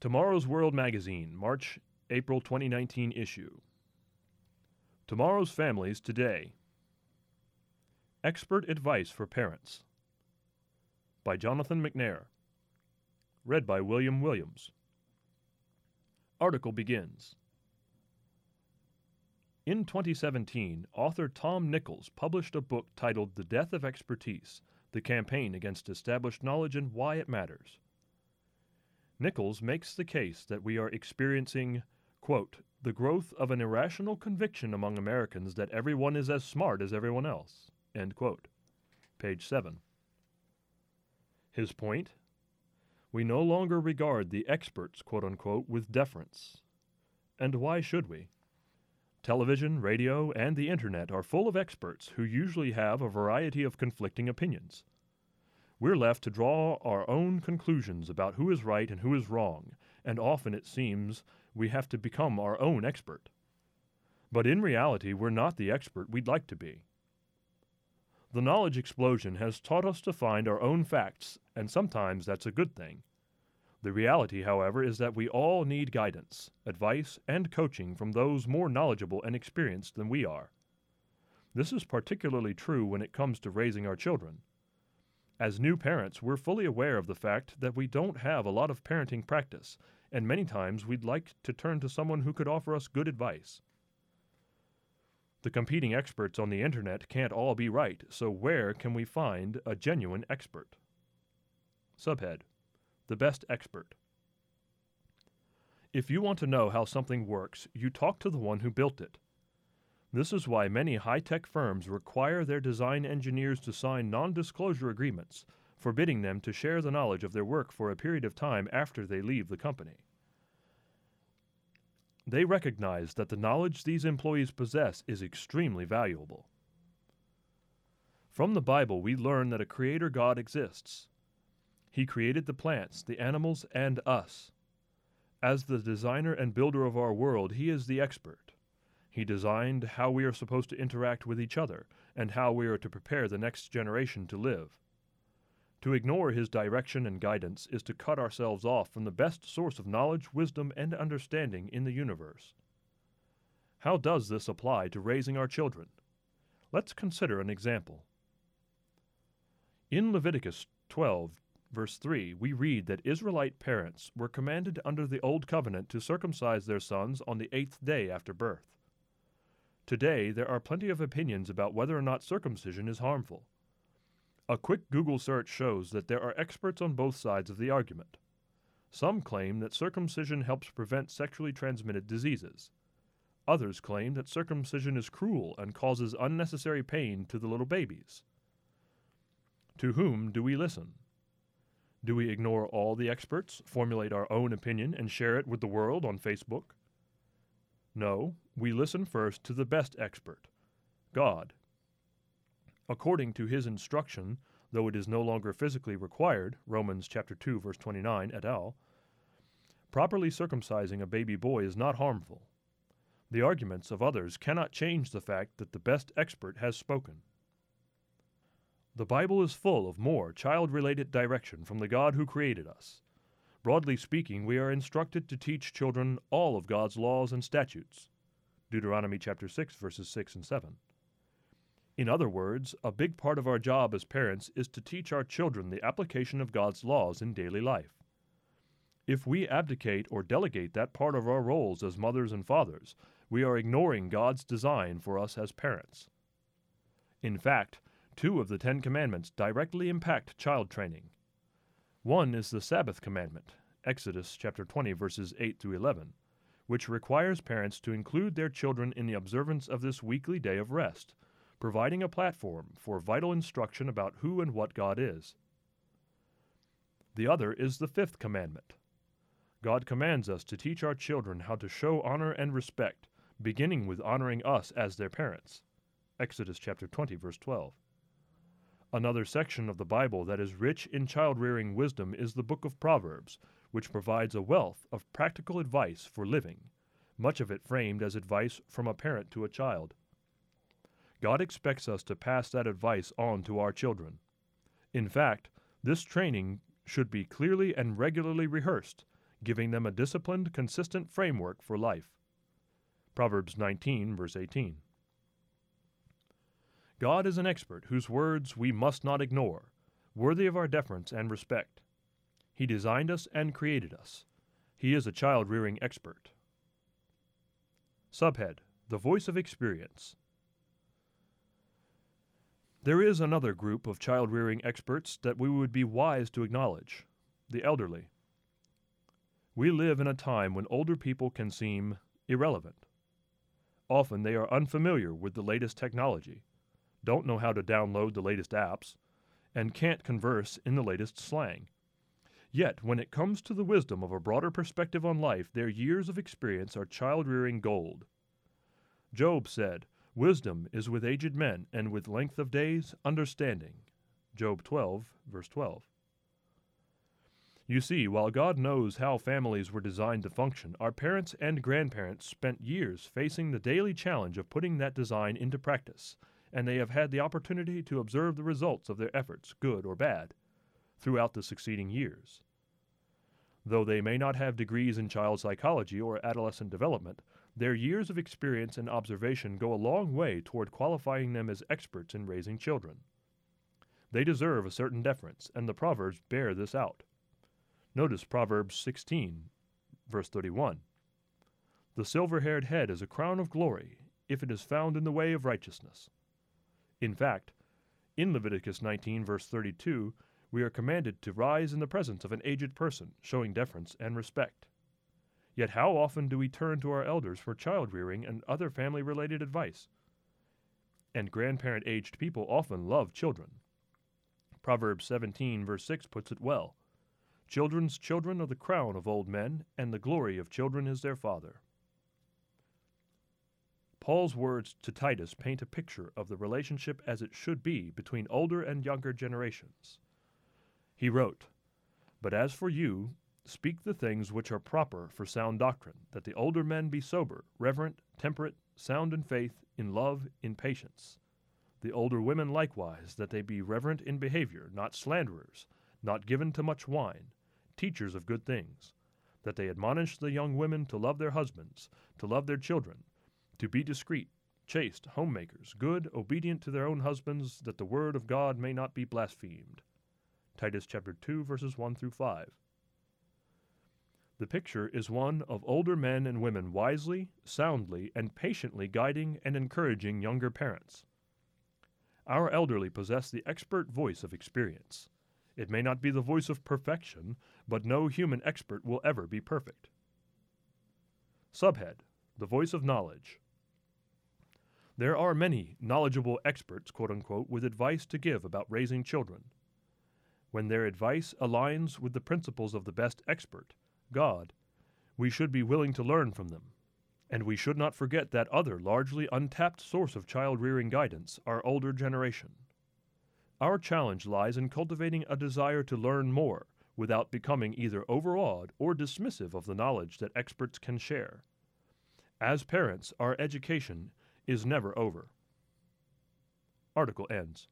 Tomorrow's World Magazine, March April 2019 issue. Tomorrow's Families Today. Expert Advice for Parents. By Jonathan McNair. Read by William Williams. Article begins. In 2017, author Tom Nichols published a book titled The Death of Expertise The Campaign Against Established Knowledge and Why It Matters. Nichols makes the case that we are experiencing, quote, the growth of an irrational conviction among Americans that everyone is as smart as everyone else, end quote. Page 7. His point? We no longer regard the experts, quote unquote, with deference. And why should we? Television, radio, and the Internet are full of experts who usually have a variety of conflicting opinions. We're left to draw our own conclusions about who is right and who is wrong, and often it seems we have to become our own expert. But in reality, we're not the expert we'd like to be. The knowledge explosion has taught us to find our own facts, and sometimes that's a good thing. The reality, however, is that we all need guidance, advice, and coaching from those more knowledgeable and experienced than we are. This is particularly true when it comes to raising our children. As new parents, we're fully aware of the fact that we don't have a lot of parenting practice, and many times we'd like to turn to someone who could offer us good advice. The competing experts on the internet can't all be right, so where can we find a genuine expert? Subhead The Best Expert. If you want to know how something works, you talk to the one who built it. This is why many high tech firms require their design engineers to sign non disclosure agreements, forbidding them to share the knowledge of their work for a period of time after they leave the company. They recognize that the knowledge these employees possess is extremely valuable. From the Bible, we learn that a Creator God exists. He created the plants, the animals, and us. As the designer and builder of our world, He is the expert. He designed how we are supposed to interact with each other and how we are to prepare the next generation to live. To ignore his direction and guidance is to cut ourselves off from the best source of knowledge, wisdom, and understanding in the universe. How does this apply to raising our children? Let's consider an example. In Leviticus 12, verse 3, we read that Israelite parents were commanded under the Old Covenant to circumcise their sons on the eighth day after birth. Today, there are plenty of opinions about whether or not circumcision is harmful. A quick Google search shows that there are experts on both sides of the argument. Some claim that circumcision helps prevent sexually transmitted diseases. Others claim that circumcision is cruel and causes unnecessary pain to the little babies. To whom do we listen? Do we ignore all the experts, formulate our own opinion, and share it with the world on Facebook? No, we listen first to the best expert, God. According to his instruction, though it is no longer physically required, Romans chapter 2 verse 29 et al., properly circumcising a baby boy is not harmful. The arguments of others cannot change the fact that the best expert has spoken. The Bible is full of more child related direction from the God who created us. Broadly speaking, we are instructed to teach children all of God's laws and statutes. Deuteronomy chapter 6 verses 6 and 7. In other words, a big part of our job as parents is to teach our children the application of God's laws in daily life. If we abdicate or delegate that part of our roles as mothers and fathers, we are ignoring God's design for us as parents. In fact, two of the Ten Commandments directly impact child training. One is the Sabbath commandment, Exodus chapter 20 verses 8 through 11, which requires parents to include their children in the observance of this weekly day of rest, providing a platform for vital instruction about who and what God is. The other is the fifth commandment. God commands us to teach our children how to show honor and respect, beginning with honoring us as their parents. Exodus chapter 20 verse 12. Another section of the Bible that is rich in child rearing wisdom is the book of Proverbs, which provides a wealth of practical advice for living, much of it framed as advice from a parent to a child. God expects us to pass that advice on to our children. In fact, this training should be clearly and regularly rehearsed, giving them a disciplined, consistent framework for life. Proverbs 19, verse 18. God is an expert whose words we must not ignore, worthy of our deference and respect. He designed us and created us. He is a child rearing expert. Subhead The Voice of Experience. There is another group of child rearing experts that we would be wise to acknowledge the elderly. We live in a time when older people can seem irrelevant. Often they are unfamiliar with the latest technology, don't know how to download the latest apps, and can't converse in the latest slang. Yet, when it comes to the wisdom of a broader perspective on life, their years of experience are child rearing gold. Job said, Wisdom is with aged men, and with length of days, understanding. Job 12, verse 12. You see, while God knows how families were designed to function, our parents and grandparents spent years facing the daily challenge of putting that design into practice, and they have had the opportunity to observe the results of their efforts, good or bad, throughout the succeeding years. Though they may not have degrees in child psychology or adolescent development, their years of experience and observation go a long way toward qualifying them as experts in raising children. They deserve a certain deference, and the Proverbs bear this out. Notice Proverbs 16, verse 31. The silver haired head is a crown of glory, if it is found in the way of righteousness. In fact, in Leviticus 19, verse 32, we are commanded to rise in the presence of an aged person, showing deference and respect. Yet how often do we turn to our elders for child rearing and other family related advice? And grandparent aged people often love children. Proverbs 17, verse 6 puts it well Children's children are the crown of old men, and the glory of children is their father. Paul's words to Titus paint a picture of the relationship as it should be between older and younger generations. He wrote, But as for you, speak the things which are proper for sound doctrine, that the older men be sober, reverent, temperate, sound in faith, in love, in patience. The older women likewise, that they be reverent in behavior, not slanderers, not given to much wine teachers of good things, that they admonish the young women to love their husbands, to love their children, to be discreet, chaste, homemakers, good, obedient to their own husbands, that the word of God may not be blasphemed. Titus chapter 2 verses 1 through 5. The picture is one of older men and women wisely, soundly, and patiently guiding and encouraging younger parents. Our elderly possess the expert voice of experience. It may not be the voice of perfection, but no human expert will ever be perfect. Subhead The Voice of Knowledge. There are many knowledgeable experts, quote unquote, with advice to give about raising children. When their advice aligns with the principles of the best expert, God, we should be willing to learn from them. And we should not forget that other largely untapped source of child rearing guidance, our older generation. Our challenge lies in cultivating a desire to learn more without becoming either overawed or dismissive of the knowledge that experts can share. As parents, our education is never over. Article ends.